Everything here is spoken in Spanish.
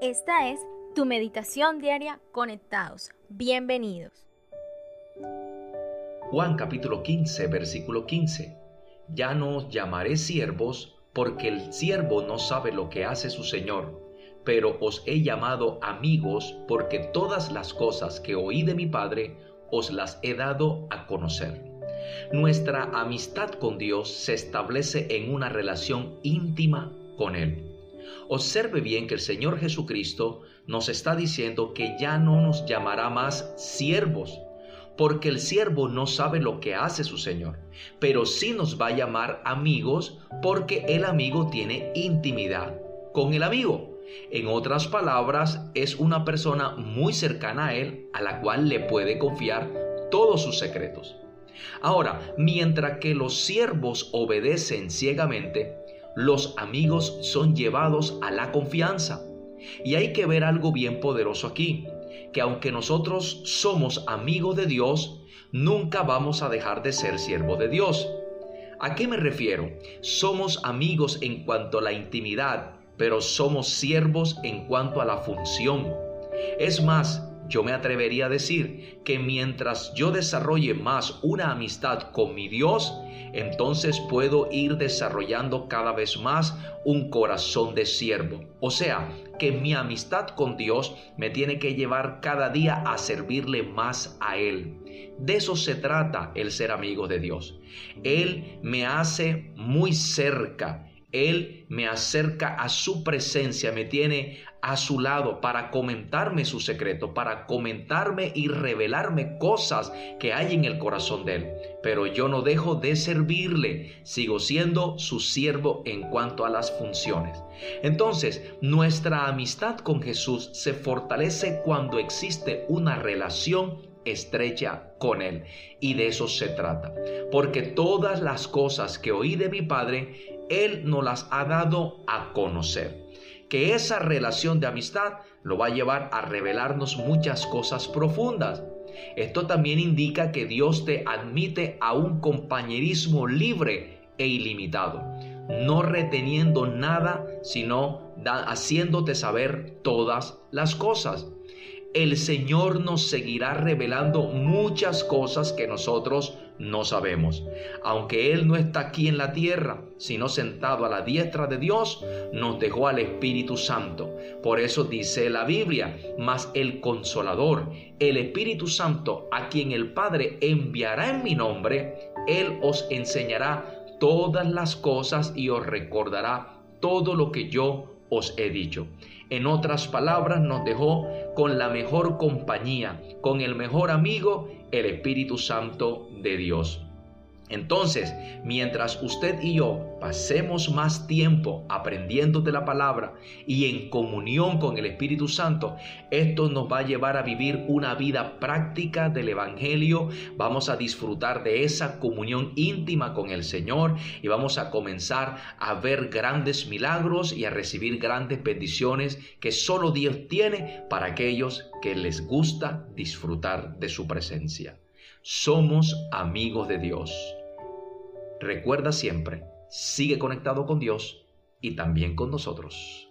Esta es tu meditación diaria conectados. Bienvenidos. Juan capítulo 15, versículo 15. Ya no os llamaré siervos porque el siervo no sabe lo que hace su Señor, pero os he llamado amigos porque todas las cosas que oí de mi Padre os las he dado a conocer. Nuestra amistad con Dios se establece en una relación íntima con Él. Observe bien que el Señor Jesucristo nos está diciendo que ya no nos llamará más siervos, porque el siervo no sabe lo que hace su Señor, pero sí nos va a llamar amigos porque el amigo tiene intimidad con el amigo. En otras palabras, es una persona muy cercana a él a la cual le puede confiar todos sus secretos. Ahora, mientras que los siervos obedecen ciegamente, los amigos son llevados a la confianza. Y hay que ver algo bien poderoso aquí, que aunque nosotros somos amigos de Dios, nunca vamos a dejar de ser siervos de Dios. ¿A qué me refiero? Somos amigos en cuanto a la intimidad, pero somos siervos en cuanto a la función. Es más, yo me atrevería a decir que mientras yo desarrolle más una amistad con mi Dios, entonces puedo ir desarrollando cada vez más un corazón de siervo. O sea, que mi amistad con Dios me tiene que llevar cada día a servirle más a Él. De eso se trata el ser amigo de Dios. Él me hace muy cerca él me acerca a su presencia, me tiene a su lado para comentarme su secreto, para comentarme y revelarme cosas que hay en el corazón de Él. Pero yo no dejo de servirle, sigo siendo su siervo en cuanto a las funciones. Entonces, nuestra amistad con Jesús se fortalece cuando existe una relación estrecha con Él. Y de eso se trata. Porque todas las cosas que oí de mi Padre, él nos las ha dado a conocer. Que esa relación de amistad lo va a llevar a revelarnos muchas cosas profundas. Esto también indica que Dios te admite a un compañerismo libre e ilimitado, no reteniendo nada, sino haciéndote saber todas las cosas el Señor nos seguirá revelando muchas cosas que nosotros no sabemos. Aunque Él no está aquí en la tierra, sino sentado a la diestra de Dios, nos dejó al Espíritu Santo. Por eso dice la Biblia, mas el consolador, el Espíritu Santo, a quien el Padre enviará en mi nombre, Él os enseñará todas las cosas y os recordará todo lo que yo os he dicho. En otras palabras, nos dejó con la mejor compañía, con el mejor amigo, el Espíritu Santo de Dios. Entonces, mientras usted y yo pasemos más tiempo aprendiendo de la palabra y en comunión con el Espíritu Santo, esto nos va a llevar a vivir una vida práctica del Evangelio. Vamos a disfrutar de esa comunión íntima con el Señor y vamos a comenzar a ver grandes milagros y a recibir grandes bendiciones que solo Dios tiene para aquellos que les gusta disfrutar de su presencia. Somos amigos de Dios. Recuerda siempre, sigue conectado con Dios y también con nosotros.